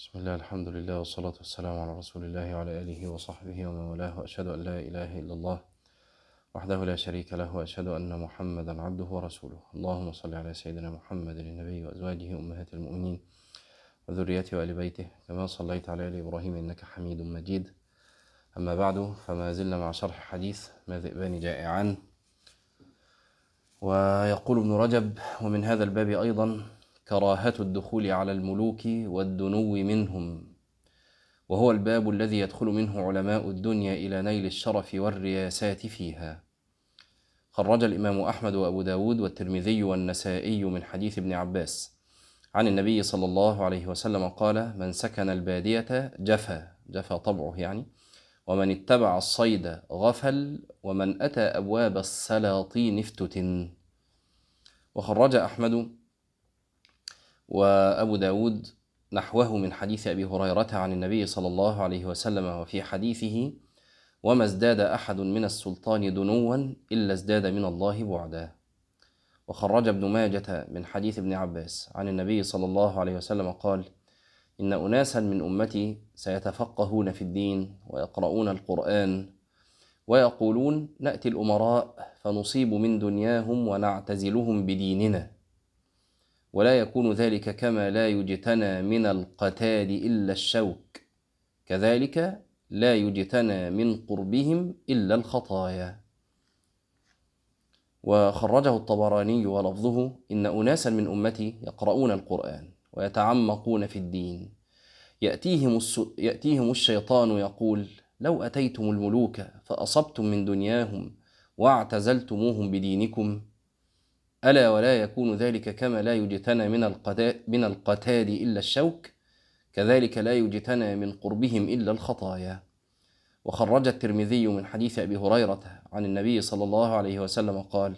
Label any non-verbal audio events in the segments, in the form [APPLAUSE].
بسم الله الحمد لله والصلاة والسلام على رسول الله وعلى آله وصحبه ومن والاه وأشهد أن لا إله إلا الله وحده لا شريك له وأشهد أن محمدا عبده ورسوله. اللهم صل على سيدنا محمد النبي وأزواجه أمهات المؤمنين وذريته وآل بيته كما صليت على آل إبراهيم إنك حميد مجيد. أما بعد فما زلنا مع شرح حديث ما ذئبان جائعان ويقول ابن رجب ومن هذا الباب أيضا كراهة الدخول على الملوك والدنو منهم. وهو الباب الذي يدخل منه علماء الدنيا إلى نيل الشرف والرياسات فيها. خرج الإمام أحمد وأبو داود والترمذي والنسائي من حديث ابن عباس عن النبي صلى الله عليه وسلم قال من سكن البادية جفا. جفا طبعه يعني. ومن اتبع الصيد غفل ومن أتى أبواب السلاطين افتتن. وخرج أحمد وأبو داود نحوه من حديث أبي هريرة عن النبي صلى الله عليه وسلم وفي حديثه وما ازداد أحد من السلطان دنوا إلا ازداد من الله بعدا. وخرج ابن ماجة من حديث ابن عباس عن النبي صلى الله عليه وسلم قال إن أناسا من أمتي سيتفقهون في الدين ويقرؤون القرآن ويقولون نأتي الأمراء فنصيب من دنياهم ونعتزلهم بديننا. ولا يكون ذلك كما لا يجتنى من القتال إلا الشوك كذلك لا يجتنى من قربهم إلا الخطايا وخرجه الطبراني ولفظه إن أناسا من أمتي يقرؤون القرآن ويتعمقون في الدين يأتيهم. يأتيهم الشيطان يقول لو أتيتم الملوك فأصبتم من دنياهم واعتزلتموهم بدينكم ألا ولا يكون ذلك كما لا يجتنى من من القتال إلا الشوك؟ كذلك لا يجتنى من قربهم إلا الخطايا. وخرج الترمذي من حديث أبي هريرة عن النبي صلى الله عليه وسلم قال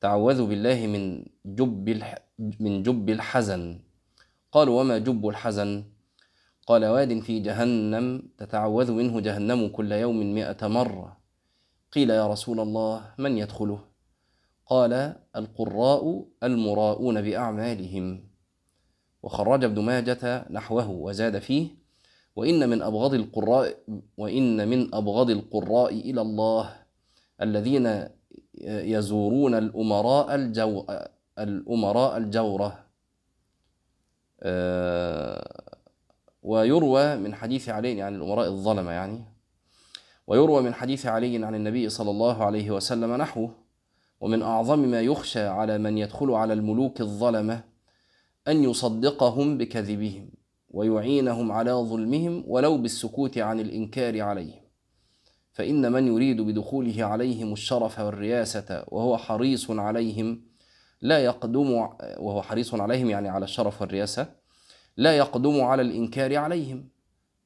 تعوذوا بالله من جب من جب الحزن. قالوا وما جب الحزن؟ قال واد في جهنم تتعوذ منه جهنم كل يوم مئة مرة. قيل يا رسول الله من يدخله؟ قال القراء المراءون بأعمالهم. وخرج ابن ماجة نحوه وزاد فيه وإن من أبغض القراء وإن من أبغض القراء إلى الله الذين يزورون الأمراء الجو الأمراء الجورة. ويروى من حديث علي عن الأمراء الظلمة يعني. ويروى من حديث علي عن النبي صلى الله عليه وسلم نحوه ومن أعظم ما يخشى على من يدخل على الملوك الظلمة أن يصدقهم بكذبهم ويعينهم على ظلمهم ولو بالسكوت عن الإنكار عليهم. فإن من يريد بدخوله عليهم الشرف والرياسة وهو حريص عليهم لا يقدم وهو حريص عليهم يعني على الشرف والرياسة لا يقدم على الإنكار عليهم.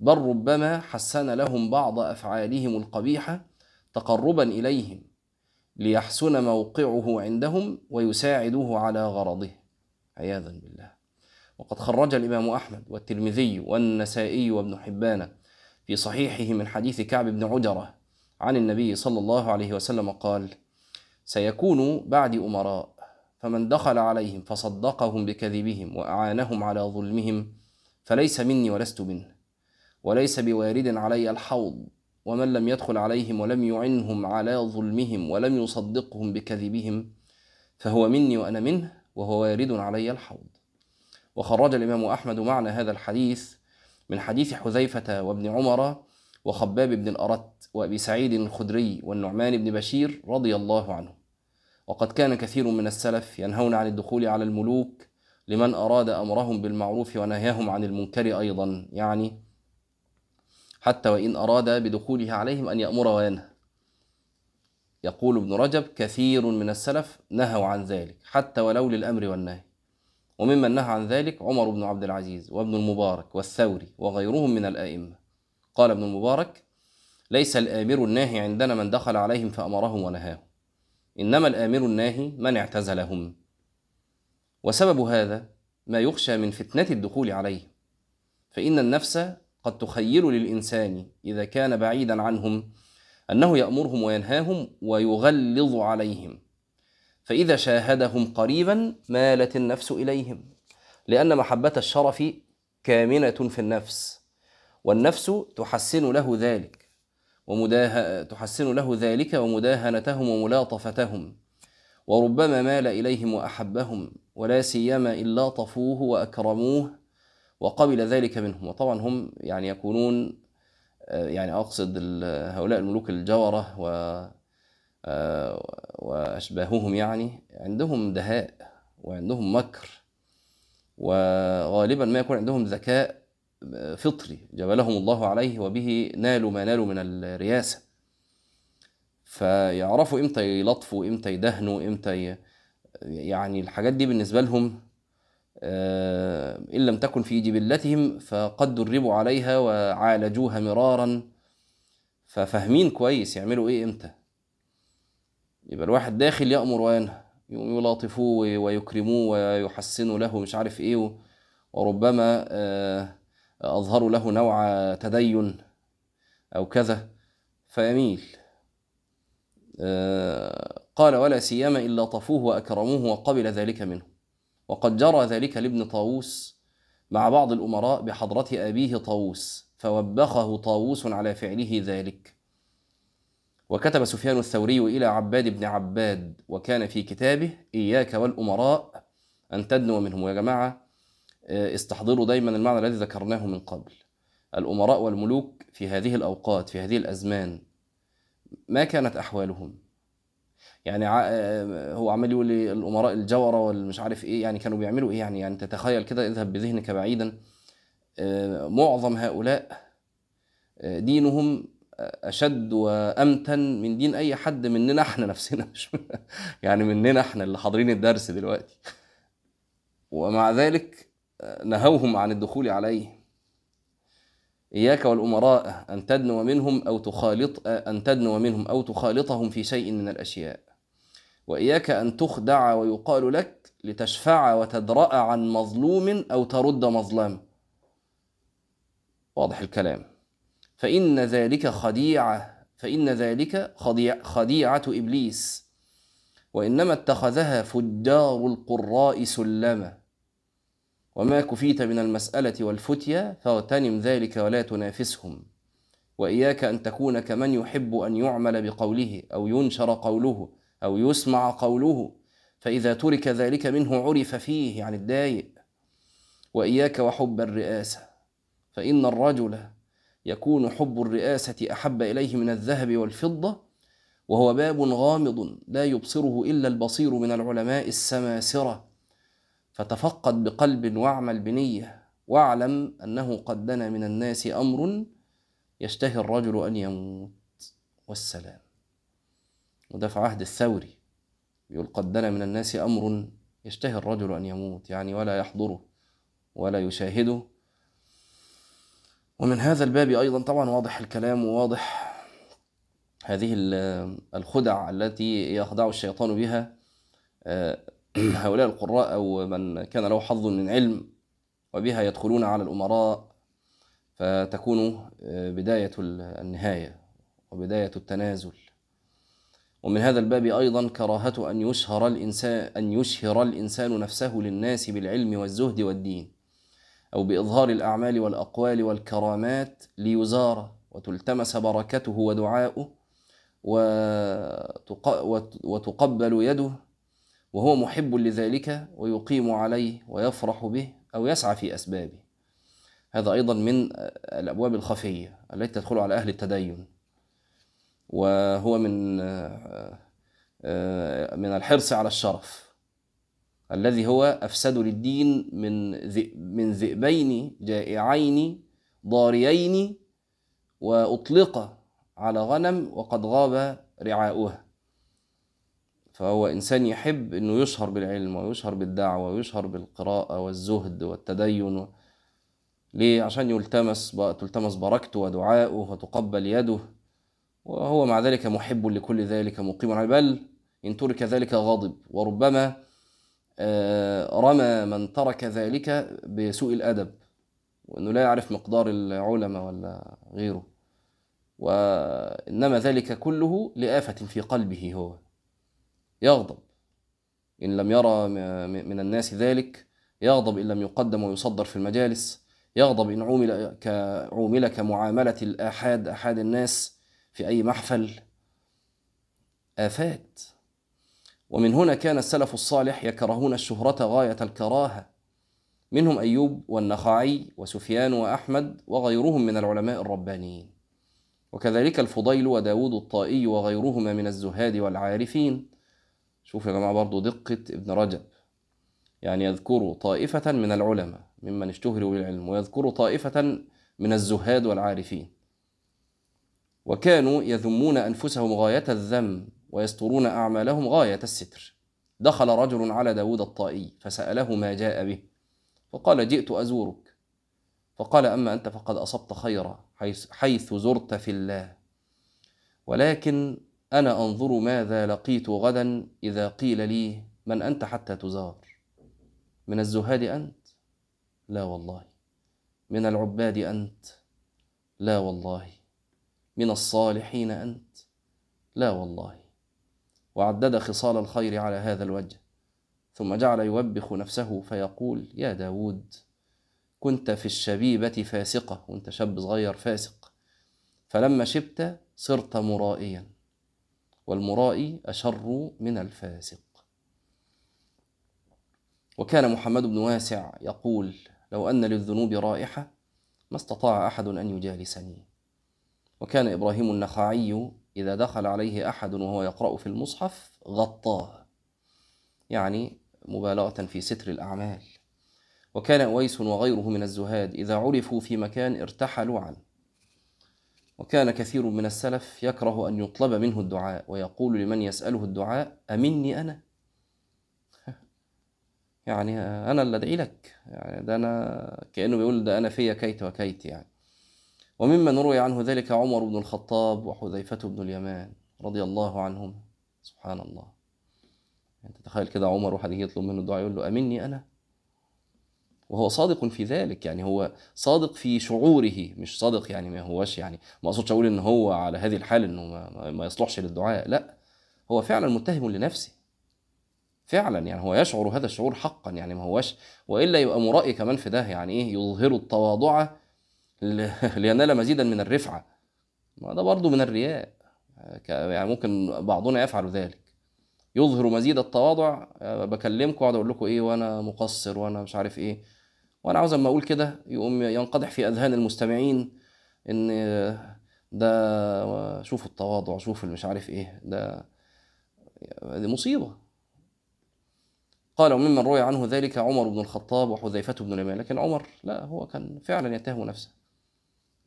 بل ربما حسن لهم بعض أفعالهم القبيحة تقربا إليهم. ليحسن موقعه عندهم ويساعدوه على غرضه. عياذا بالله. وقد خرج الإمام أحمد والترمذي والنسائي وابن حبان في صحيحه من حديث كعب بن عجرة عن النبي صلى الله عليه وسلم قال سيكون بعد أمراء فمن دخل عليهم فصدقهم بكذبهم وأعانهم على ظلمهم فليس مني ولست منه وليس بوارد علي الحوض ومن لم يدخل عليهم ولم يعنهم على ظلمهم ولم يصدقهم بكذبهم فهو مني وأنا منه وهو وارد علي الحوض. وخرج الإمام أحمد معنى هذا الحديث من حديث حذيفة وابن عمر وخباب بن الأرت وأبي سعيد الخدري والنعمان بن بشير رضي الله عنه. وقد كان كثير من السلف ينهون عن الدخول على الملوك لمن أراد أمرهم بالمعروف ونهاهم عن المنكر أيضا يعني حتى وإن أراد بدخوله عليهم أن يأمر وينهى. يقول ابن رجب كثير من السلف نهوا عن ذلك حتى ولو للأمر والنهي. وممن نهى عن ذلك عمر بن عبد العزيز وابن المبارك والثوري وغيرهم من الآئمة. قال ابن المبارك ليس الآمر الناهي عندنا من دخل عليهم فأمرهم ونهاهم إنما الآمر الناهي من اعتزلهم. وسبب هذا ما يخشى من فتنة الدخول عليهم فإن النفس قد تخيل للإنسان إذا كان بعيدا عنهم أنه يأمرهم وينهاهم ويغلظ عليهم. فإذا شاهدهم قريبا مالت النفس إليهم لأن محبة الشرف كامنة في النفس والنفس تحسن له ذلك ومداه تحسن له ذلك ومداهنتهم وملاطفتهم. وربما مال إليهم وأحبهم ولا سيما إن لاطفوه وأكرموه وقبل ذلك منهم. وطبعا هم يعني يكونون يعني أقصد هؤلاء الملوك الجورة و وأشباههم يعني عندهم دهاء وعندهم مكر وغالبا ما يكون عندهم ذكاء فطري. جبلهم الله عليه وبه نالوا ما نالوا من الرياسة. فيعرفوا إمتى يلطفوا إمتى يدهنوا إمتى ي... يعني الحاجات دي بالنسبة لهم إن لم تكن في جبلتهم فقد دربوا عليها وعالجوها مرارا. ففاهمين كويس يعملوا إيه إمتى؟ يبقى الواحد داخل يأمر وينهى يلاطفوه ويكرموه ويحسنوا له مش عارف إيه وربما أظهروا له نوع تدين أو كذا فيميل. قال ولا سيما إلا طفوه وأكرموه وقبل ذلك منه. وقد جرى ذلك لابن طاووس مع بعض الأمراء بحضرة أبيه طاووس فوبخه طاووس على فعله ذلك. وكتب سفيان الثوري إلى عباد بن عباد وكان في كتابه إياك والأمراء أن تدنو منهم. ويا جماعة استحضروا دايما المعنى الذي ذكرناه من قبل. الأمراء والملوك في هذه الأوقات في هذه الأزمان ما كانت أحوالهم؟ يعني هو عمال يقول لي الأمراء الجورة والمش عارف إيه يعني كانوا بيعملوا إيه يعني؟ يعني تتخيل كده اذهب بذهنك بعيدا. معظم هؤلاء دينهم أشد وأمتن من دين أي حد مننا إحنا نفسنا. [LAUGHS] مش يعني مننا إحنا اللي حاضرين الدرس دلوقتي. ومع ذلك نهوهم عن الدخول عليه. إياك والأمراء أن تدنو منهم أو تخالط أن تدنو منهم أو تخالطهم في شيء من الأشياء. وإياك أن تخدع ويقال لك لتشفع وتدرأ عن مظلوم أو ترد مظلم. واضح الكلام. فإن ذلك خديعة فإن ذلك خديع خديعة إبليس. وإنما اتخذها فجار القراء سلما. وما كفيت من المسألة والفتية فاغتنم ذلك ولا تنافسهم. وإياك أن تكون كمن يحب أن يعمل بقوله أو ينشر قوله. أو يسمع قوله فإذا ترك ذلك منه عرف فيه يعني الدايق وإياك وحب الرئاسة فإن الرجل يكون حب الرئاسة أحب إليه من الذهب والفضة وهو باب غامض لا يبصره إلا البصير من العلماء السماسرة. فتفقد بقلب واعمل بنية واعلم أنه قد دنا من الناس أمر يشتهي الرجل أن يموت. والسلام. وده في عهد الثوري. يقول قد دنا من الناس أمر يشتهي الرجل أن يموت يعني ولا يحضره ولا يشاهده. ومن هذا الباب أيضا طبعا واضح الكلام وواضح هذه الخدع التي يخدع الشيطان بها. [CLEARS THROAT] هؤلاء القراء أو من كان له حظ من علم وبها يدخلون على الأمراء فتكون بداية النهاية وبداية التنازل. ومن هذا الباب أيضا كراهة أن يشهر الإنسان أن يشهر الإنسان نفسه للناس بالعلم والزهد والدين أو بإظهار الأعمال والأقوال والكرامات ليزار وتلتمس بركته ودعاؤه وتقبل يده وهو محب لذلك ويقيم عليه ويفرح به أو يسعى في أسبابه. هذا أيضا من الأبواب الخفية التي تدخل على أهل التدين. وهو من من الحرص على الشرف الذي هو أفسد للدين من من ذئبين جائعين ضاريين وأطلق على غنم وقد غاب رعاؤها فهو إنسان يحب إنه يشهر بالعلم ويشهر بالدعوة ويشهر بالقراءة والزهد والتدين ليه؟ عشان يلتمس تلتمس بركته ودعاؤه وتقبل يده وهو مع ذلك محب لكل ذلك مقيم. على بل إن ترك ذلك غضب وربما رمى من ترك ذلك بسوء الأدب وأنه لا يعرف مقدار العلماء ولا غيره. وإنما ذلك كله لآفة في قلبه هو. يغضب. إن لم يرى من الناس ذلك يغضب إن لم يقدم ويصدر في المجالس يغضب إن عومل كعومل كمعاملة الآحاد أحد الناس في أي محفل آفات. ومن هنا كان السلف الصالح يكرهون الشهرة غاية الكراهة. منهم أيوب والنخعي وسفيان وأحمد وغيرهم من العلماء الربانيين. وكذلك الفضيل وداود الطائي وغيرهما من الزهاد والعارفين. شوف يا جماعة برضو دقة ابن رجب. يعني يذكر طائفة من العلماء ممن اشتهروا بالعلم ويذكر طائفة من الزهاد والعارفين. وكانوا يذمون أنفسهم غاية الذم ويسترون أعمالهم غاية الستر. دخل رجل على داود الطائي فسأله ما جاء به. فقال جئت أزورك. فقال أما أنت فقد أصبت خيرا حيث, حيث زرت في الله. ولكن أنا أنظر ماذا لقيت غدا إذا قيل لي من أنت حتى تزار. من الزهاد أنت؟ لا والله. من العباد أنت؟ لا والله. من الصالحين أنت. لا والله. وعدد خصال الخير على هذا الوجه. ثم جعل يوبخ نفسه فيقول يا داود كنت في الشبيبة فاسقة. وأنت شاب صغير فاسق. فلما شبت صرت مرائيا. والمرائي أشر من الفاسق. وكان محمد بن واسع يقول لو أن للذنوب رائحة ما استطاع أحد أن يجالسني. وكان إبراهيم النخعي إذا دخل عليه أحد وهو يقرأ في المصحف غطاه يعني مبالغة في ستر الأعمال. وكان أويس وغيره من الزهاد إذا عرفوا في مكان ارتحلوا عنه. وكان كثير من السلف يكره أن يطلب منه الدعاء ويقول لمن يسأله الدعاء أمني أنا؟ [LAUGHS] يعني أنا اللي أدعي لك. يعني ده أنا كأنه بيقول ده أنا فيا كيت وكيت يعني. وممن روي عنه ذلك عمر بن الخطاب وحذيفة بن اليمان رضي الله عنهم. سبحان الله. يعني تتخيل كده عمر واحد يجي يطلب منه الدعاء يقول له أمني أنا؟ وهو صادق في ذلك. يعني هو صادق في شعوره مش صادق يعني ما هوش يعني ما أقصدش أقول إن هو على هذه الحال إنه ما, ما يصلحش للدعاء. لا هو فعلا متهم لنفسه. فعلا يعني هو يشعر هذا الشعور حقا يعني ما هوش. وإلا يبقى مرائي كمان في ده يعني إيه يظهر التواضع [LAUGHS] لينال مزيدا من الرفعة. ما ده برضه من الرياء. يعني ممكن بعضنا يفعل ذلك. يظهر مزيد التواضع بكلمكم واقعد أقول لكم إيه وأنا مقصر وأنا مش عارف إيه. وأنا عاوز أما أقول كده يقوم ينقدح في أذهان المستمعين إن ده شوفوا التواضع شوفوا مش عارف إيه ده دي مصيبة. قال وممن روي عنه ذلك عمر بن الخطاب وحذيفة بن اليمان. لكن عمر لا هو كان فعلا يتهم نفسه.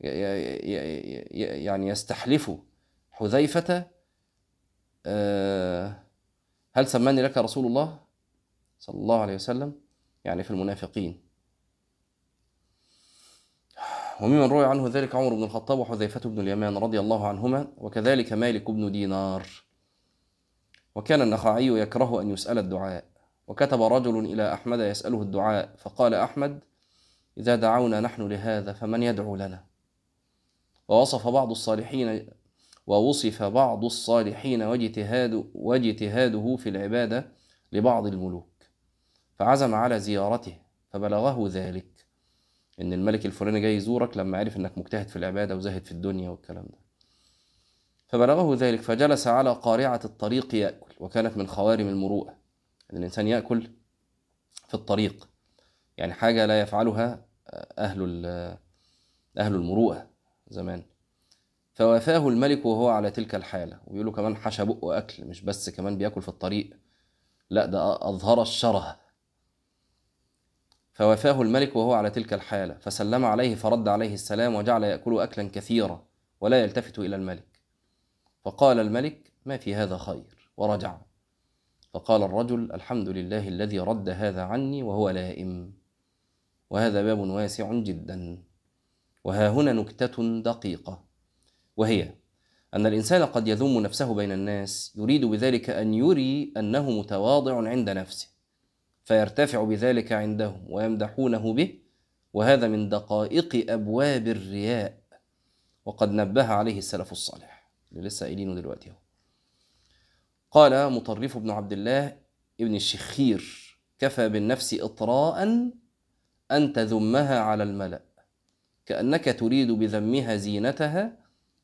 يعني يستحلف حذيفة هل سماني لك رسول الله صلى الله عليه وسلم؟ يعني في المنافقين. وممن روي عنه ذلك عمر بن الخطاب وحذيفة بن اليمان رضي الله عنهما وكذلك مالك بن دينار. وكان النخعي يكره أن يسأل الدعاء وكتب رجل إلى أحمد يسأله الدعاء فقال أحمد إذا دعونا نحن لهذا فمن يدعو لنا؟ ووصف بعض الصالحين ووصف بعض الصالحين واجتهاد واجتهاده في العبادة لبعض الملوك. فعزم على زيارته فبلغه ذلك. إن الملك الفلاني جاي يزورك لما عرف إنك مجتهد في العبادة وزاهد في الدنيا والكلام ده. فبلغه ذلك فجلس على قارعة الطريق يأكل وكانت من خوارم المروءة. إن الإنسان يأكل في الطريق يعني حاجة لا يفعلها أهل أهل المروءة. زمان. فوافاه الملك وهو على تلك الحالة ويقول له كمان حشى بقه اكل مش بس كمان بياكل في الطريق. لا ده أظهر الشره. فوافاه الملك وهو على تلك الحالة فسلم عليه فرد عليه السلام وجعل يأكل أكلا كثيرا ولا يلتفت إلى الملك. فقال الملك ما في هذا خير؟ ورجع. فقال الرجل الحمد لله الذي رد هذا عني وهو لائم. وهذا باب واسع جدا. وها هنا نكتة دقيقة. وهي أن الإنسان قد يذم نفسه بين الناس يريد بذلك أن يري أنه متواضع عند نفسه فيرتفع بذلك عندهم ويمدحونه به وهذا من دقائق أبواب الرياء. وقد نبه عليه السلف الصالح. اللي لسه قايلينه دلوقتي أهو. قال مطرف بن عبد الله ابن الشخير كفى بالنفس إطراء أن تذمها على الملأ. كأنك تريد بذمها زينتها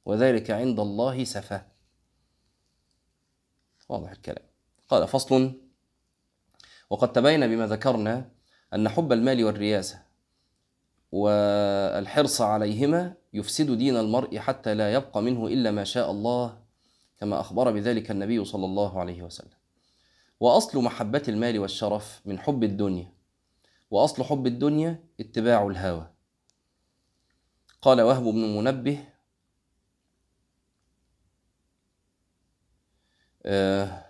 وذلك عند الله سفه. واضح الكلام. قال فصل. وقد تبين بما ذكرنا أن حب المال والرياسة والحرص عليهما يفسد دين المرء حتى لا يبقى منه إلا ما شاء الله كما أخبر بذلك النبي صلى الله عليه وسلم. وأصل محبة المال والشرف من حب الدنيا. وأصل حب الدنيا اتباع الهوى. قال وهب بن منبه. آه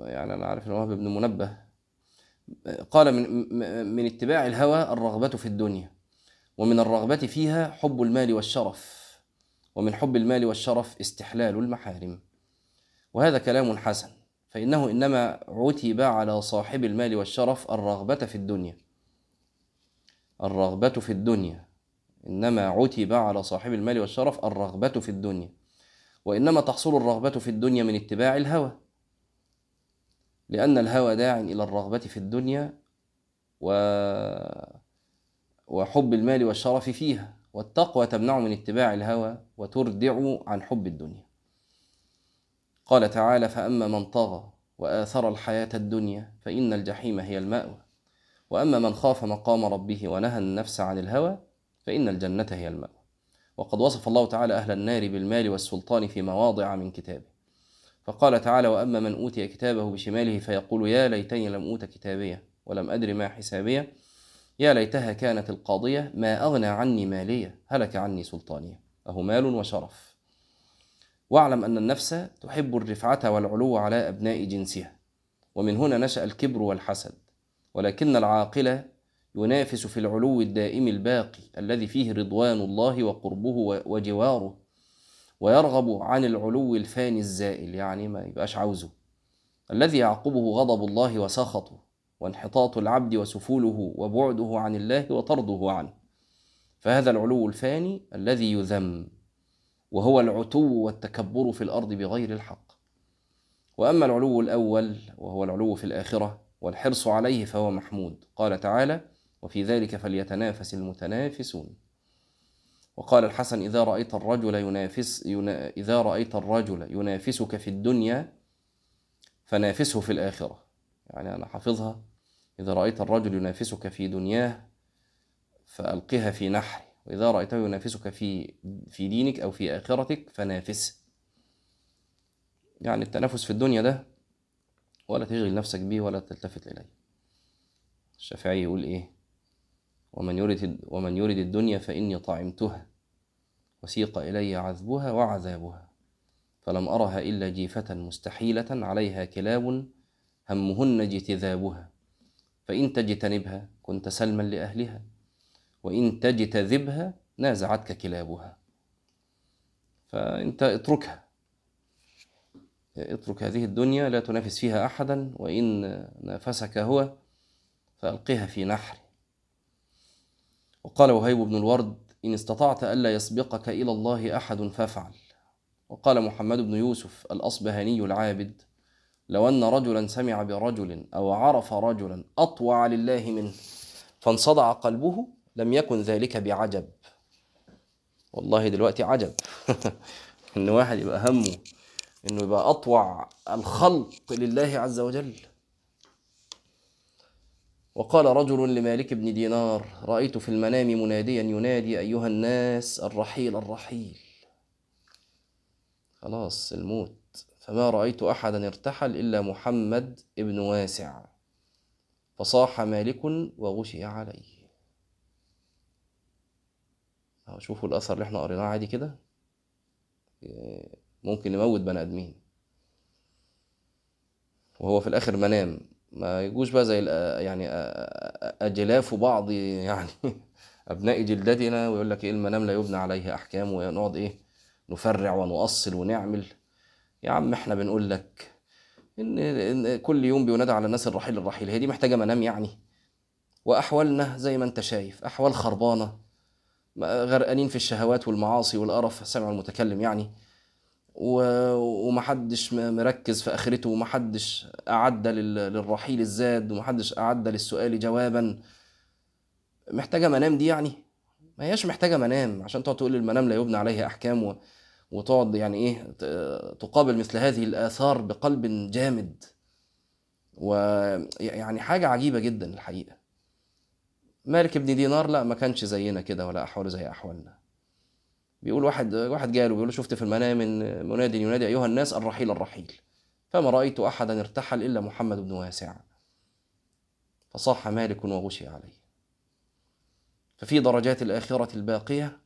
يعني أنا عارف أن وهب بن منبه. قال من, من اتباع الهوى الرغبة في الدنيا ومن الرغبة فيها حب المال والشرف ومن حب المال والشرف استحلال المحارم. وهذا كلام حسن فإنه إنما عتب على صاحب المال والشرف الرغبة في الدنيا. الرغبة في الدنيا. إنما عتب على صاحب المال والشرف الرغبة في الدنيا وإنما تحصل الرغبة في الدنيا من اتباع الهوى. لأن الهوى داع إلى الرغبة في الدنيا و... وحب المال والشرف فيها والتقوى تمنع من اتباع الهوى وتردع عن حب الدنيا. قال تعالى فأما من طغى وآثر الحياة الدنيا فإن الجحيم هي المأوى وأما من خاف مقام ربه ونهى النفس عن الهوى فإن الجنة هي المأوى. وقد وصف الله تعالى أهل النار بالمال والسلطان في مواضع من كتابه. فقال تعالى وأما من أوتي كتابه بشماله فيقول يا ليتني لم أوت كتابية ولم أدر ما حسابية. يا ليتها كانت القاضية ما أغنى عني مالية هلك عني سلطانية. أهو مال وشرف. واعلم أن النفس تحب الرفعة والعلو على أبناء جنسها. ومن هنا نشأ الكبر والحسد. ولكن العاقل ينافس في العلو الدائم الباقي الذي فيه رضوان الله وقربه وجواره ويرغب عن العلو الفاني الزائل يعني ما يبقاش عاوزه الذي يعقبه غضب الله وسخطه وانحطاط العبد وسفوله وبعده عن الله وطرده عنه. فهذا العلو الفاني الذي يذم وهو العتو والتكبر في الأرض بغير الحق. وأما العلو الأول وهو العلو في الآخرة والحرص عليه فهو محمود. قال تعالى وفي ذلك فليتنافس المتنافسون. وقال الحسن إذا رأيت الرجل ينافس ينا إذا رأيت الرجل ينافسك في الدنيا فنافسه في الآخرة. يعني أنا حافظها. إذا رأيت الرجل ينافسك في دنياه فألقها في نحر. وإذا رأيته ينافسك في في دينك أو في آخرتك فنافسه يعني التنافس في الدنيا ده ولا تشغل نفسك به ولا تلتفت إليه. الشافعي يقول إيه؟ ومن يرد ومن يرد الدنيا فإني طعمتها وسيق إلي عذبها وعذابها. فلم أرها إلا جيفة مستحيلة عليها كلاب همهن اجتذابها. فإن تجتنبها كنت سلما لأهلها وإن تجتذبها نازعتك كلابها. فأنت اتركها. اترك هذه الدنيا لا تنافس فيها أحدا وإن نافسك هو فألقها في نحر. وقال وهيب بن الورد إن استطعت ألا يسبقك إلى الله أحد فافعل. وقال محمد بن يوسف الأصبهاني العابد لو أن رجلا سمع برجل أو عرف رجلا أطوع لله منه فانصدع قلبه لم يكن ذلك بعجب. والله دلوقتي عجب. [LAUGHS] إن واحد يبقى همه إنه يبقى أطوع الخلق لله عز وجل. وقال رجل لمالك بن دينار رأيت في المنام مناديا ينادي أيها الناس الرحيل الرحيل. خلاص الموت. فما رأيت أحدا ارتحل إلا محمد ابن واسع. فصاح مالك وغشي عليه. شوفوا الأثر اللي إحنا قريناه. عادي كده؟ ممكن نموت بني آدمين. وهو في الآخر منام. ما يجوش بقى زي يعني أجلاف بعض [LAUGHS] يعني أبناء جلدتنا ويقول لك إيه المنام لا يبنى عليه أحكام ونقعد إيه نفرع ونؤصل ونعمل. يا عم إحنا بنقول لك إن, إن كل يوم بينادى على الناس الرحيل الرحيل. هي دي محتاجة منام يعني. وأحوالنا زي ما أنت شايف أحوال خربانة غرقانين في الشهوات والمعاصي والقرف سمع المتكلم يعني. ومحدش مركز في آخرته ومحدش أعد للرحيل الزاد ومحدش أعد للسؤال جوابا. محتاجة منام دي يعني؟ ما هياش محتاجة منام. عشان تقعد تقول المنام لا يبنى عليه أحكام. وتقعد يعني إيه تقابل مثل هذه الآثار بقلب جامد. ويعني حاجة عجيبة جدا الحقيقة. مالك بن دينار؟ لا ما كانش زينا كده ولا احواله زي أحوالنا. بيقول واحد واحد جاله بيقول شفت في المنام إن مناد ينادي أيها الناس الرحيل الرحيل فما رأيت أحدا ارتحل إلا محمد بن واسع فصاح مالك وغشي عليه. ففي درجات الآخرة الباقية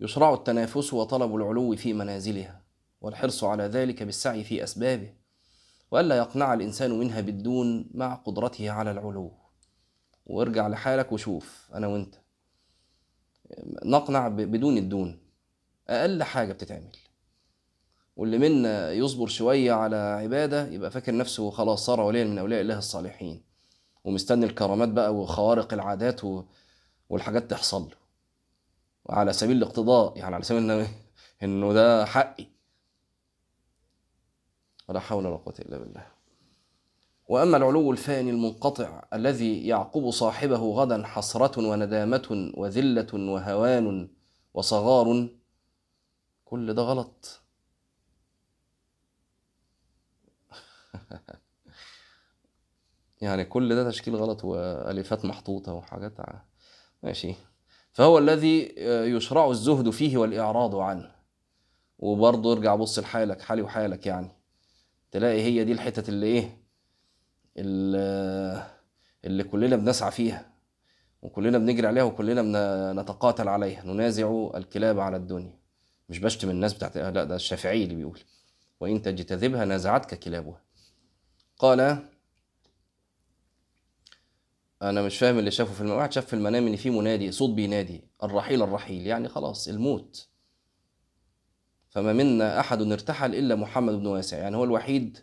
يشرع التنافس وطلب العلو في منازلها والحرص على ذلك بالسعي في أسبابه وألا يقنع الإنسان منها بالدون مع قدرته على العلو. وارجع لحالك وشوف أنا وأنت. نقنع بدون الدون. أقل حاجة بتتعمل. واللي منا يصبر شوية على عبادة يبقى فاكر نفسه خلاص صار وليا من أولياء الله الصالحين ومستني الكرامات بقى وخوارق العادات و... والحاجات تحصل له. وعلى سبيل الاقتضاء يعني على سبيل انه إنه ده حقي. ولا حول ولا قوة إلا بالله. وأما العلو الفاني المنقطع الذي يعقب صاحبه غدا حسرة وندامة وذلة وهوان وصغار كل ده غلط. [LAUGHS] يعني كل ده تشكيل غلط وألفات محطوطة وحاجات ماشي. فهو الذي يشرع الزهد فيه والإعراض عنه. وبرضه ارجع بص لحالك حالي وحالك يعني. تلاقي هي دي الحتت اللي إيه اللي, كلنا بنسعى فيها وكلنا بنجري عليها وكلنا نتقاتل عليها ننازع الكلاب على الدنيا. مش بشتم الناس بتاعت لا ده الشافعي اللي بيقول وإن تجتذبها نازعتك كلابها. قال أنا مش فاهم اللي شافه في المنام واحد شاف في المنام إن في منادي صوت بينادي الرحيل الرحيل يعني خلاص الموت. فما منا أحد ارتحل إلا محمد بن واسع يعني هو الوحيد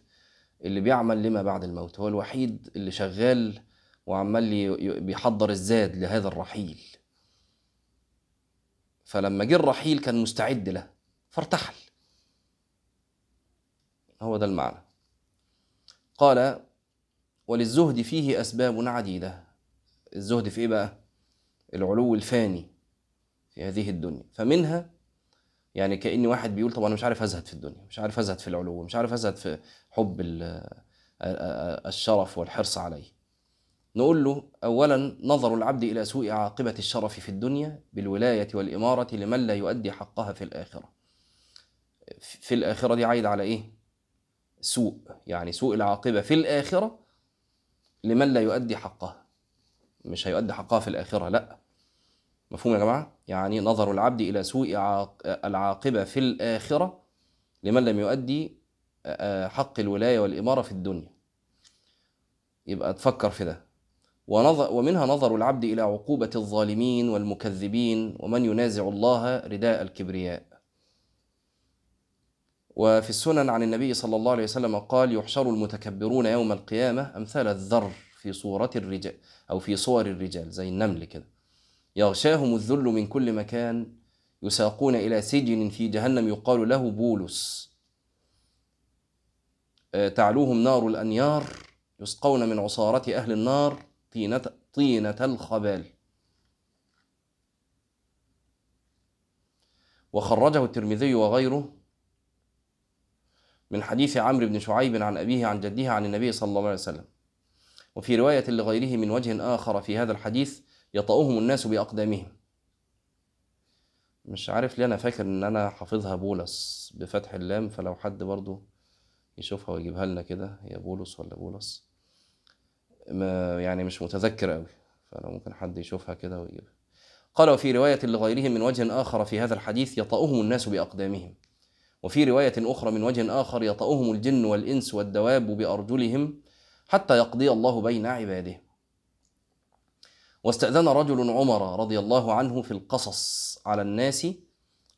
اللي بيعمل لما بعد الموت هو الوحيد اللي شغال وعمال بيحضر الزاد لهذا الرحيل. فلما جه الرحيل كان مستعد له فارتحل. هو ده المعنى. قال وللزهد فيه أسباب عديدة. الزهد في إيه بقى؟ العلو الفاني في هذه الدنيا. فمنها يعني كأن واحد بيقول طب أنا مش عارف أزهد في الدنيا مش عارف أزهد في العلو مش عارف أزهد في حب ال- الشرف والحرص عليه. نقول له أولا نظر العبد إلى سوء عاقبة الشرف في الدنيا بالولاية والإمارة لمن لا يؤدي حقها في الآخرة. في الآخرة دي عايد على إيه؟ سوء يعني سوء العاقبة في الآخرة لمن لا يؤدي حقها. مش هيؤدي حقها في الآخرة لأ. مفهوم يا جماعة؟ يعني نظر العبد إلى سوء عاق- العاقبة في الآخرة لمن لم يؤدي حق الولاية والإمارة في الدنيا. يبقى تفكر في ده. ونظر ومنها نظر العبد إلى عقوبة الظالمين والمكذبين ومن ينازع الله رداء الكبرياء. وفي السنن عن النبي صلى الله عليه وسلم قال يحشر المتكبرون يوم القيامة أمثال الذر في صورة الرجال أو في صور الرجال. زي النمل كده. يغشاهم الذل من كل مكان يساقون إلى سجن في جهنم يقال له بولس. آه، تعلوهم نار الأنيار يسقون من عصارة أهل النار طينة, طينة الخبال. وخرجه الترمذي وغيره من حديث عمرو بن شعيب عن أبيه عن جده عن النبي صلى الله عليه وسلم. وفي رواية لغيره من وجه آخر في هذا الحديث يطأهم الناس بأقدامهم. مش عارف ليه أنا فاكر إن أنا حافظها بولس بفتح اللام فلو حد برضو يشوفها ويجيبها لنا كده هي بولس ولا بولس؟ ما يعني مش متذكر قوي فلو ممكن حد يشوفها كده ويجيبها. قال وفي رواية لغيرهم من وجه آخر في هذا الحديث يطأهم الناس بأقدامهم. وفي رواية أخرى من وجه آخر يطأهم الجن والإنس والدواب بأرجلهم حتى يقضي الله بين عباده. واستأذن رجل عمر رضي الله عنه في القصص على الناس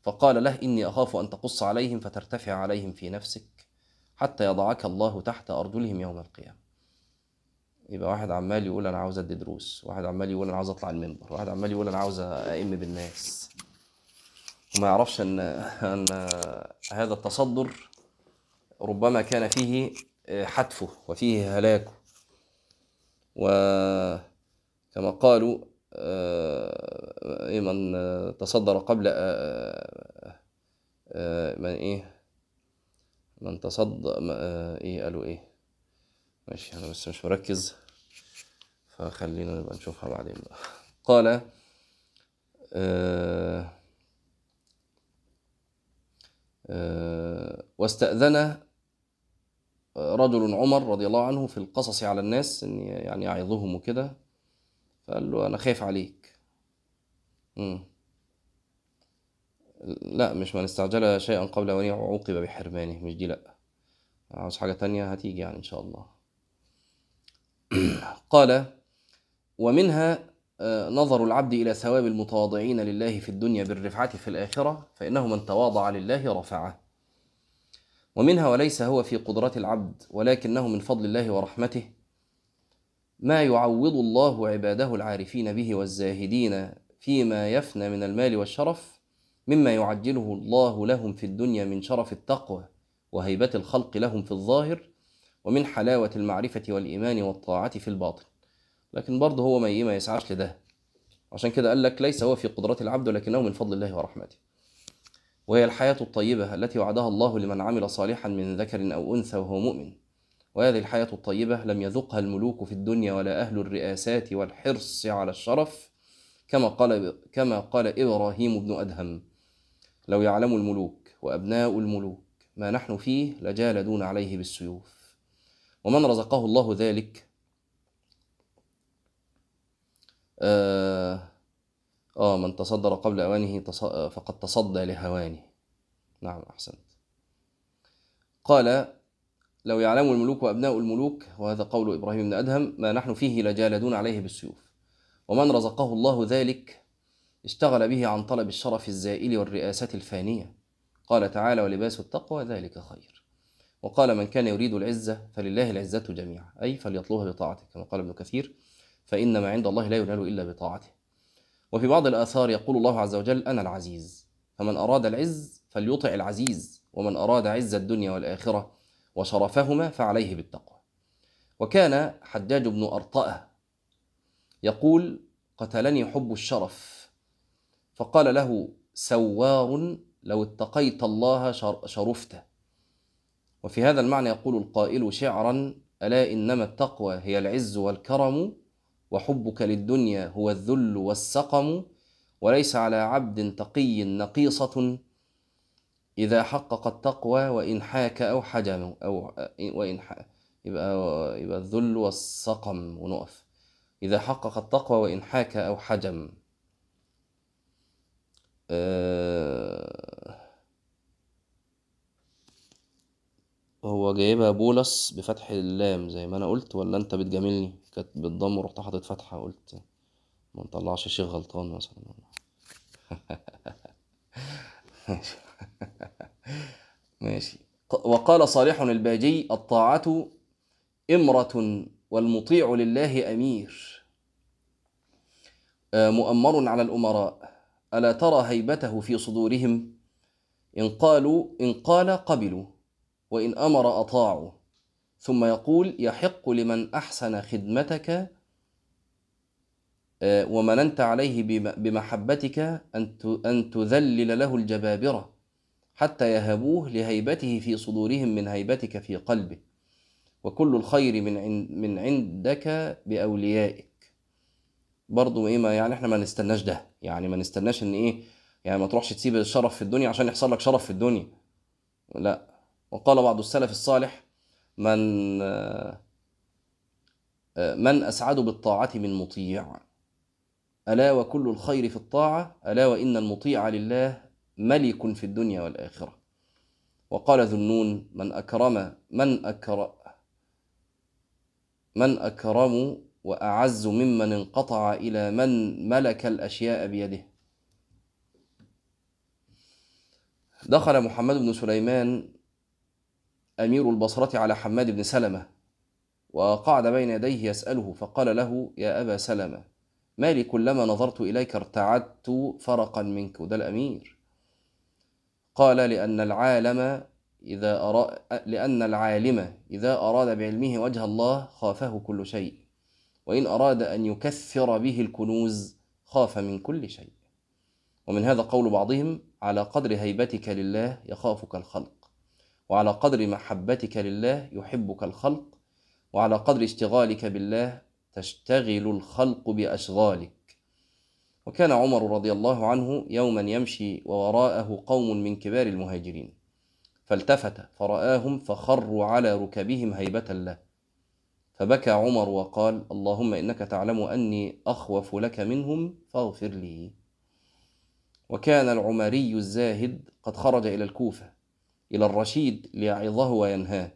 فقال له إني أخاف أن تقص عليهم فترتفع عليهم في نفسك حتى يضعك الله تحت أرجلهم يوم القيامة. يبقى واحد عمال يقول أنا عاوز أدي دروس واحد عمال يقول أنا عاوز أطلع المنبر واحد عمال يقول أنا عاوز أئم بالناس. وما يعرفش أن أن هذا التصدر ربما كان فيه حتفه وفيه هلاكه. وكما قالوا آه، من آه، تصدر قبل آه، آه، من إيه؟ من تصدر آه، إيه؟ قالوا إيه؟ ماشي أنا بس مش مركز فخلينا نبقى نشوفها بعدين بقى. قال آه، آه، واستأذن رجل عمر رضي الله عنه في القصص على الناس إن يعني يعظهم وكده. فقال له أنا خايف عليك. مم. لا مش من استعجل شيئا قبل أن عوقب بحرمانه. مش دي لا. عاوز حاجة تانية هتيجي يعني إن شاء الله. [CLEARS THROAT] قال ومنها آه، نظر العبد إلى ثواب المتواضعين لله في الدنيا بالرفعة في الآخرة فإنه من تواضع لله رفعه. ومنها وليس هو في قدرة العبد ولكنه من فضل الله ورحمته. ما يعوض الله عباده العارفين به والزاهدين فيما يفنى من المال والشرف مما يعجله الله لهم في الدنيا من شرف التقوى وهيبة الخلق لهم في الظاهر ومن حلاوة المعرفة والإيمان والطاعة في الباطن. لكن برضه هو ما ما يسعاش لده. عشان كده قال لك ليس هو في قدرة العبد ولكنه من فضل الله ورحمته. وهي الحياة الطيبة التي وعدها الله لمن عمل صالحا من ذكر أو أنثى وهو مؤمن. وهذه الحياة الطيبة لم يذقها الملوك في الدنيا ولا أهل الرئاسات والحرص على الشرف كما قال كما قال إبراهيم بن أدهم لو يعلم الملوك وأبناء الملوك ما نحن فيه لجالدون عليه بالسيوف ومن رزقه الله ذلك؟ آه, آه من تصدر قبل أوانه. فقد تصدى لهوانه. نعم أحسنت. قال لو يعلم الملوك وأبناء الملوك وهذا قول إبراهيم بن أدهم ما نحن فيه لجالدون عليه بالسيوف. ومن رزقه الله ذلك اشتغل به عن طلب الشرف الزائل والرئاسة الفانية. قال تعالى ولباس التقوى ذلك خير وقال من كان يريد العزة فلله العزة جميعا أي فليطلبها بطاعته كما قال ابن كثير فإن ما عند الله لا ينال إلا بطاعته وفي بعض الآثار يقول الله عز وجل أنا العزيز فمن أراد العز فليطع العزيز ومن أراد عز الدنيا والآخرة وشرفهما فعليه بالتقوى. وكان حجاج بن أرطأة يقول قتلني حب الشرف. فقال له سوار لو اتقيت الله شرفت وفي هذا المعنى يقول القائل شعرا ألا إنما التقوى هي العز والكرم وحبك للدنيا هو الذل والسقم وليس على عبد تقي نقيصة. إذا حقق التقوى وإن حاك أو حجم أو وإن يبقى يبقى الذل والسقم ونقف. إذا حقق التقوى وإن حاك أو حجم. أه هو جايبها بولس بفتح اللام زي ما أنا قلت ولا أنت بتجاملني؟ كانت بالضم ورحت حاطط فتحة قلت ما نطلعش شيخ غلطان مثلا. ماشي [LAUGHS] [LAUGHS] ماشي. وقال صالح الباجي الطاعة إمرة والمطيع لله أمير. مؤمر على الأمراء. ألا ترى هيبته في صدورهم؟ إن قالوا إن قال قبلوا. وإن أمر أطاعوا. ثم يقول يحق لمن أحسن خدمتك ومننت عليه بمحبتك أن تذلل له الجبابرة. حتى يهبوه لهيبته في صدورهم من هيبتك في قلبه. وكل الخير من من عندك بأوليائك. برضو إيه ما يعني إحنا ما نستناش ده. يعني ما نستناش إن إيه يعني ما تروحش تسيب الشرف في الدنيا عشان يحصل لك شرف في الدنيا. لا. وقال بعض السلف الصالح من من أسعد بالطاعة من مطيع. ألا وكل الخير في الطاعة. ألا وإن المطيع لله ملك في الدنيا والآخرة. وقال ذنون من أكرم من أكرم من أكرم وأعز ممن انقطع إلى من ملك الأشياء بيده. دخل محمد بن سليمان أمير البصرة على حماد بن سلمة وقعد بين يديه يسأله فقال له يا أبا سلمة ما لي كلما نظرت إليك ارتعدت فرقا منك وده الأمير. قال لأن العالم إذا أراد لأن العالم إذا أراد بعلمه وجه الله خافه كل شيء وإن أراد أن يكثر به الكنوز خاف من كل شيء. ومن هذا قول بعضهم على قدر هيبتك لله يخافك الخلق وعلى قدر محبتك لله يحبك الخلق وعلى قدر اشتغالك بالله تشتغل الخلق بأشغالك. وكان عمر رضي الله عنه يوما يمشي ووراءه قوم من كبار المهاجرين. فالتفت فرآهم فخروا على ركبهم هيبة له. فبكى عمر وقال اللهم إنك تعلم أني أخوف لك منهم فاغفر لي. وكان العمري الزاهد قد خرج إلى الكوفة إلى الرشيد ليعظه وينهاه.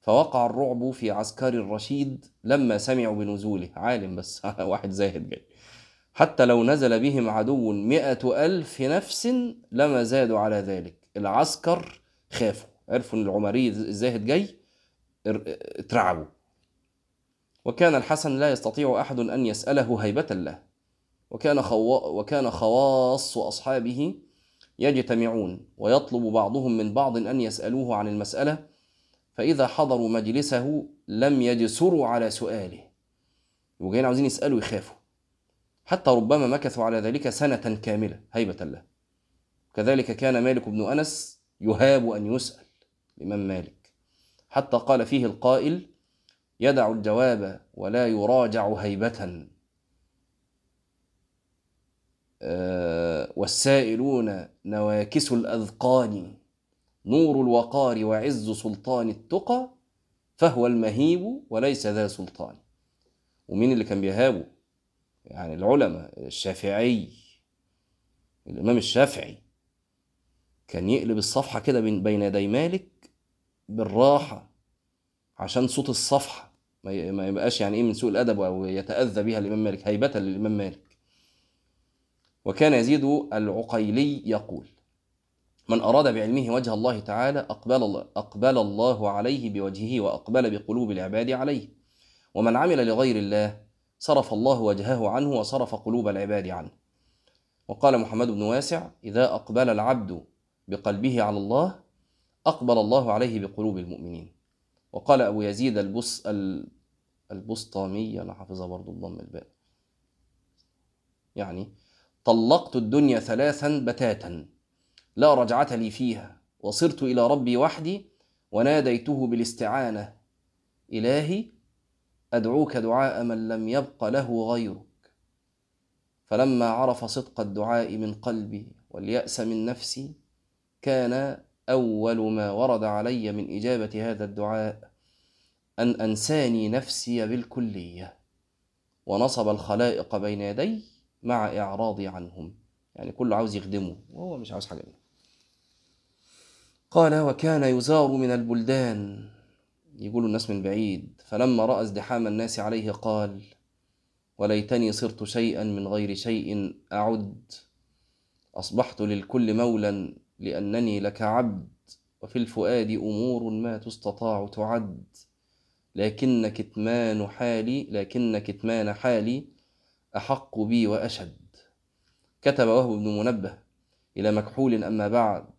فوقع الرعب في عسكر الرشيد لما سمعوا بنزوله. عالم بس [LAUGHS] واحد زاهد جاي. حتى لو نزل بهم عدو مئة ألف نفس لما زادوا على ذلك. العسكر خافوا عرفوا إن العمري الزاهد جاي اترعبوا. وكان الحسن لا يستطيع أحد أن يسأله هيبة له. وكان, خوا وكان خواص أصحابه يجتمعون ويطلب بعضهم من بعض أن يسألوه عن المسألة. فإذا حضروا مجلسه لم يجسروا على سؤاله. وجايين عاوزين يسألوا يخافوا. حتى ربما مكثوا على ذلك سنة كاملة هيبة له. كذلك كان مالك بن أنس يهاب أن يسأل الإمام مالك. حتى قال فيه القائل يدع الجواب ولا يراجع هيبة. والسائلون نواكس الأذقان نور الوقار وعز سلطان التقى فهو المهيب وليس ذا سلطان. ومين اللي كان بيهابه؟ يعني العلماء الشافعي الإمام الشافعي كان يقلب الصفحة كده بين يدي مالك بالراحة عشان صوت الصفحة ما يبقاش يعني إيه من سوء الأدب أو يتأذى بها الإمام مالك هيبة للإمام مالك. وكان يزيد العقيلي يقول من أراد بعلمه وجه الله تعالى أقبل الله, أقبل الله عليه بوجهه وأقبل بقلوب العباد عليه ومن عمل لغير الله صرف الله وجهه عنه وصرف قلوب العباد عنه. وقال محمد بن واسع إذا أقبل العبد بقلبه على الله أقبل الله عليه بقلوب المؤمنين. وقال أبو يزيد البس البسطامي أنا حافظها برضو الضم الباء. يعني طلقت الدنيا ثلاثا بتاتا لا رجعة لي فيها وصرت إلى ربي وحدي وناديته بالاستعانة إلهي أدعوك دعاء من لم يبق له غيرك. فلما عرف صدق الدعاء من قلبي واليأس من نفسي كان أول ما ورد علي من إجابة هذا الدعاء أن أنساني نفسي بالكلية ونصب الخلائق بين يدي مع إعراضي عنهم. يعني كله عاوز يخدمه وهو مش عاوز حاجة قال وكان يزار من البلدان يقول الناس من بعيد فلما رأى ازدحام الناس عليه قال وليتني صرت شيئا من غير شيء أعد. أصبحت للكل مولا لأنني لك عبد وفي الفؤاد أمور ما تستطاع تعد. لكن كتمان حالي لكن كتمان حالي أحق بي وأشد. كتب وهب بن منبه إلى مكحول أما بعد.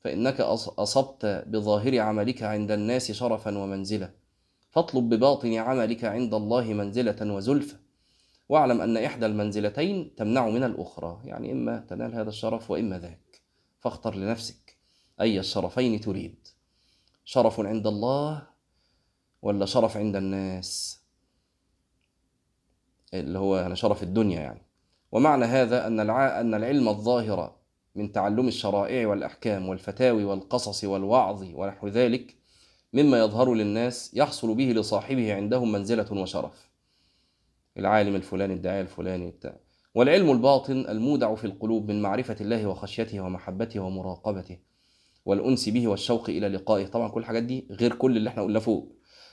فإنك أصبت بظاهر عملك عند الناس شرفا ومنزلة. فاطلب بباطن عملك عند الله منزلة وزلفة. واعلم أن إحدى المنزلتين تمنع من الأخرى يعني إما تنال هذا الشرف وإما ذاك. فاختر لنفسك أي الشرفين تريد. شرف عند الله ولا شرف عند الناس؟ اللي هو يعني شرف الدنيا يعني. ومعنى هذا أن أن العلم الظاهر من تعلم الشرائع والأحكام والفتاوي والقصص والوعظ ونحو ذلك مما يظهر للناس يحصل به لصاحبه عندهم منزلة وشرف. العالم الفلاني الداعية الفلاني بتاع. والعلم الباطن المودع في القلوب من معرفة الله وخشيته ومحبته ومراقبته والأنس به والشوق إلى لقائه. طبعا كل الحاجات دي غير كل اللي إحنا قلنا فوق.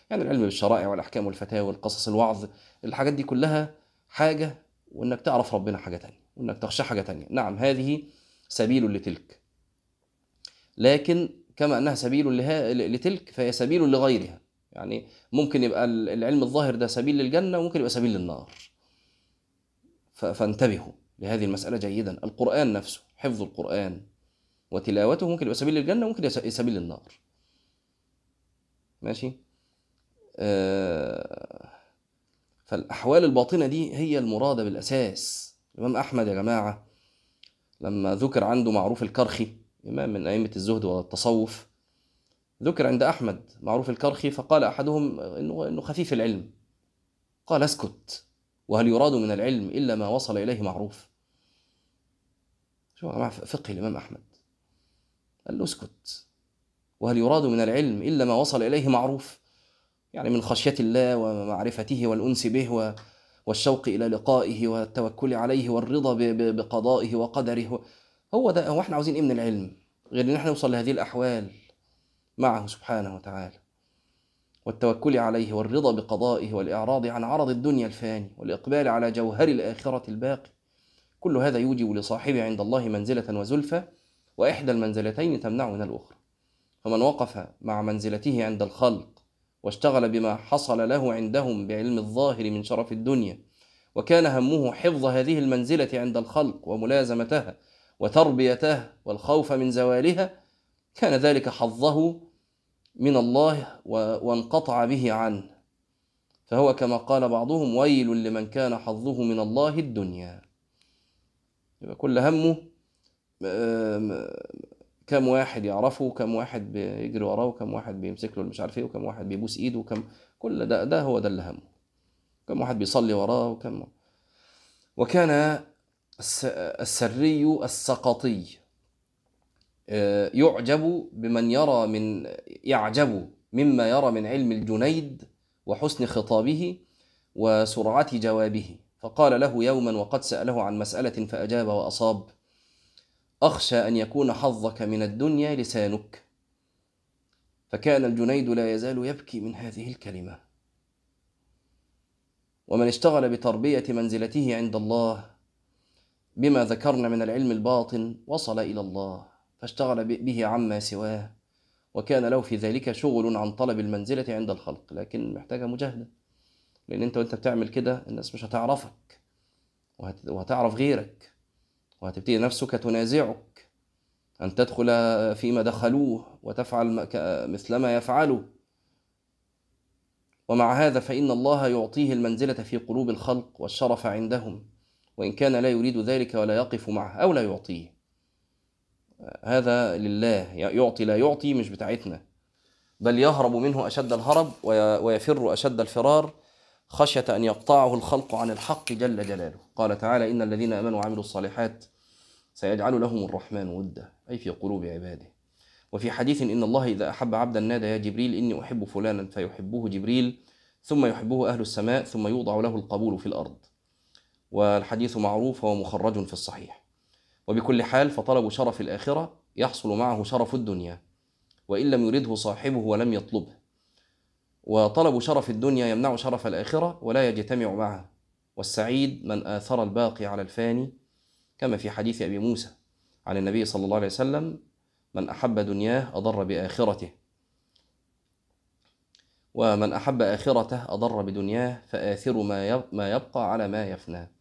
يعني العلم بالشرائع والأحكام والفتاوى والقصص الوعظ الحاجات دي كلها حاجة وإنك تعرف ربنا حاجة تانية وإنك تخشى حاجة تانية. نعم هذه سبيل لتلك. لكن كما أنها سبيل لتلك فهي سبيل لغيرها. يعني ممكن يبقى العلم الظاهر ده سبيل للجنة وممكن يبقى سبيل للنار. فانتبهوا لهذه المسألة جيدا. القرآن نفسه حفظ القرآن وتلاوته ممكن يبقى سبيل للجنة وممكن يبقى سبيل للنار. ماشي؟ آه فالأحوال الباطنة دي هي المرادة بالأساس. الإمام أحمد يا جماعة لما ذكر عنده معروف الكرخي إمام من أئمة الزهد والتصوف ذكر عند أحمد معروف الكرخي فقال أحدهم إنه, إنه خفيف العلم. قال اسكت وهل يراد من العلم إلا ما وصل إليه معروف؟ شو يا فقه الإمام أحمد. قال له اسكت وهل يراد من العلم إلا ما وصل إليه معروف؟ يعني من خشية الله ومعرفته والأنس به والشوق إلى لقائه والتوكل عليه والرضا بقضائه وقدره. هو ده هو إحنا عاوزين إيه من العلم؟ غير إن إحنا نوصل لهذه الأحوال معه سبحانه وتعالى. والتوكل عليه والرضا بقضائه والإعراض عن عرض الدنيا الفاني والإقبال على جوهر الآخرة الباقي. كل هذا يوجب لصاحبه عند الله منزلة وزلفى وإحدى المنزلتين تمنع من الأخرى. فمن وقف مع منزلته عند الخلق واشتغل بما حصل له عندهم بعلم الظاهر من شرف الدنيا. وكان همه حفظ هذه المنزلة عند الخلق وملازمتها وتربيتها والخوف من زوالها. كان ذلك حظه من الله وانقطع به عنه. فهو كما قال بعضهم ويل لمن كان حظه من الله الدنيا. يبقى كل همه كم واحد يعرفه كم واحد بيجري وراه وكم واحد بيمسك له مش عارف إيه وكم واحد بيبوس إيده وكم كل ده ده هو ده اللي همه. كم واحد بيصلي وراه وكم وكان السري السقطي آه، يعجب بمن يرى من يعجب مما يرى من علم الجنيد وحسن خطابه وسرعة جوابه. فقال له يوما وقد سأله عن مسألة فأجاب وأصاب. أخشى أن يكون حظك من الدنيا لسانك. فكان الجنيد لا يزال يبكي من هذه الكلمة. ومن اشتغل بتربية منزلته عند الله بما ذكرنا من العلم الباطن وصل إلى الله فاشتغل به عما سواه. وكان له في ذلك شغل عن طلب المنزلة عند الخلق لكن محتاجة مجاهدة. لأن أنت وأنت بتعمل كده الناس مش هتعرفك وهتعرف غيرك. وهتبتدي نفسك تنازعك أن تدخل فيما دخلوه وتفعل مثلما يفعلوا. ومع هذا فإن الله يعطيه المنزلة في قلوب الخلق والشرف عندهم وإن كان لا يريد ذلك ولا يقف معه أو لا يعطيه. هذا لله يعطي لا يعطي مش بتاعتنا. بل يهرب منه أشد الهرب ويفر أشد الفرار خشية أن يقطعه الخلق عن الحق جل جلاله. قال تعالى إن الذين آمنوا وعملوا الصالحات سيجعل لهم الرحمن ودا. أي في قلوب عباده. وفي حديث إن الله إذا أحب عبدا نادى يا جبريل إني أحب فلانا. فيحبه جبريل ثم يحبه أهل السماء ثم يوضع له القبول في الأرض. والحديث معروف ومخرج في الصحيح. وبكل حال فطلب شرف الآخرة يحصل معه شرف الدنيا. وإن لم يرده صاحبه ولم يطلبه. وطلب شرف الدنيا يمنع شرف الآخرة ولا يجتمع معه والسعيد من آثر الباقي على الفاني كما في حديث أبي موسى عن النبي صلى الله عليه وسلم من أحب دنياه أضر بآخرته. ومن أحب آخرته أضر بدنياه فآثر ما يبقى على ما يفنى.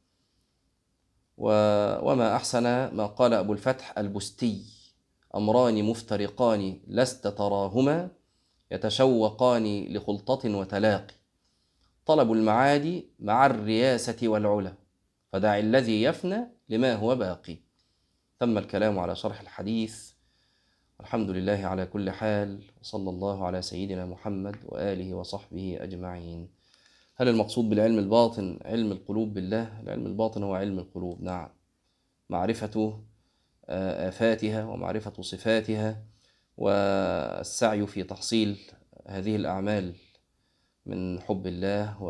وما أحسن ما قال أبو الفتح البستي أمران مفترقان لست تراهما يتشوقان لخلطة وتلاقي. طلب المعادي مع الرياسة والعلا فدع الذي يفنى لما هو باقي. تم الكلام على شرح الحديث. الحمد لله على كل حال وصلى الله على سيدنا محمد وآله وصحبه أجمعين. هل المقصود بالعلم الباطن علم القلوب بالله؟ العلم الباطن هو علم القلوب نعم. معرفة آفاتها ومعرفة صفاتها والسعي في تحصيل هذه الأعمال من حب الله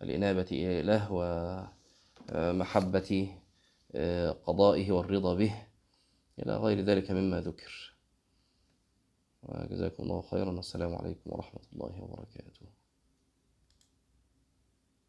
والإنابة إليه ومحبة آه، قضائه والرضا به إلى غير ذلك مما ذكر. وجزاكم الله خيرا. والسلام عليكم ورحمة الله وبركاته.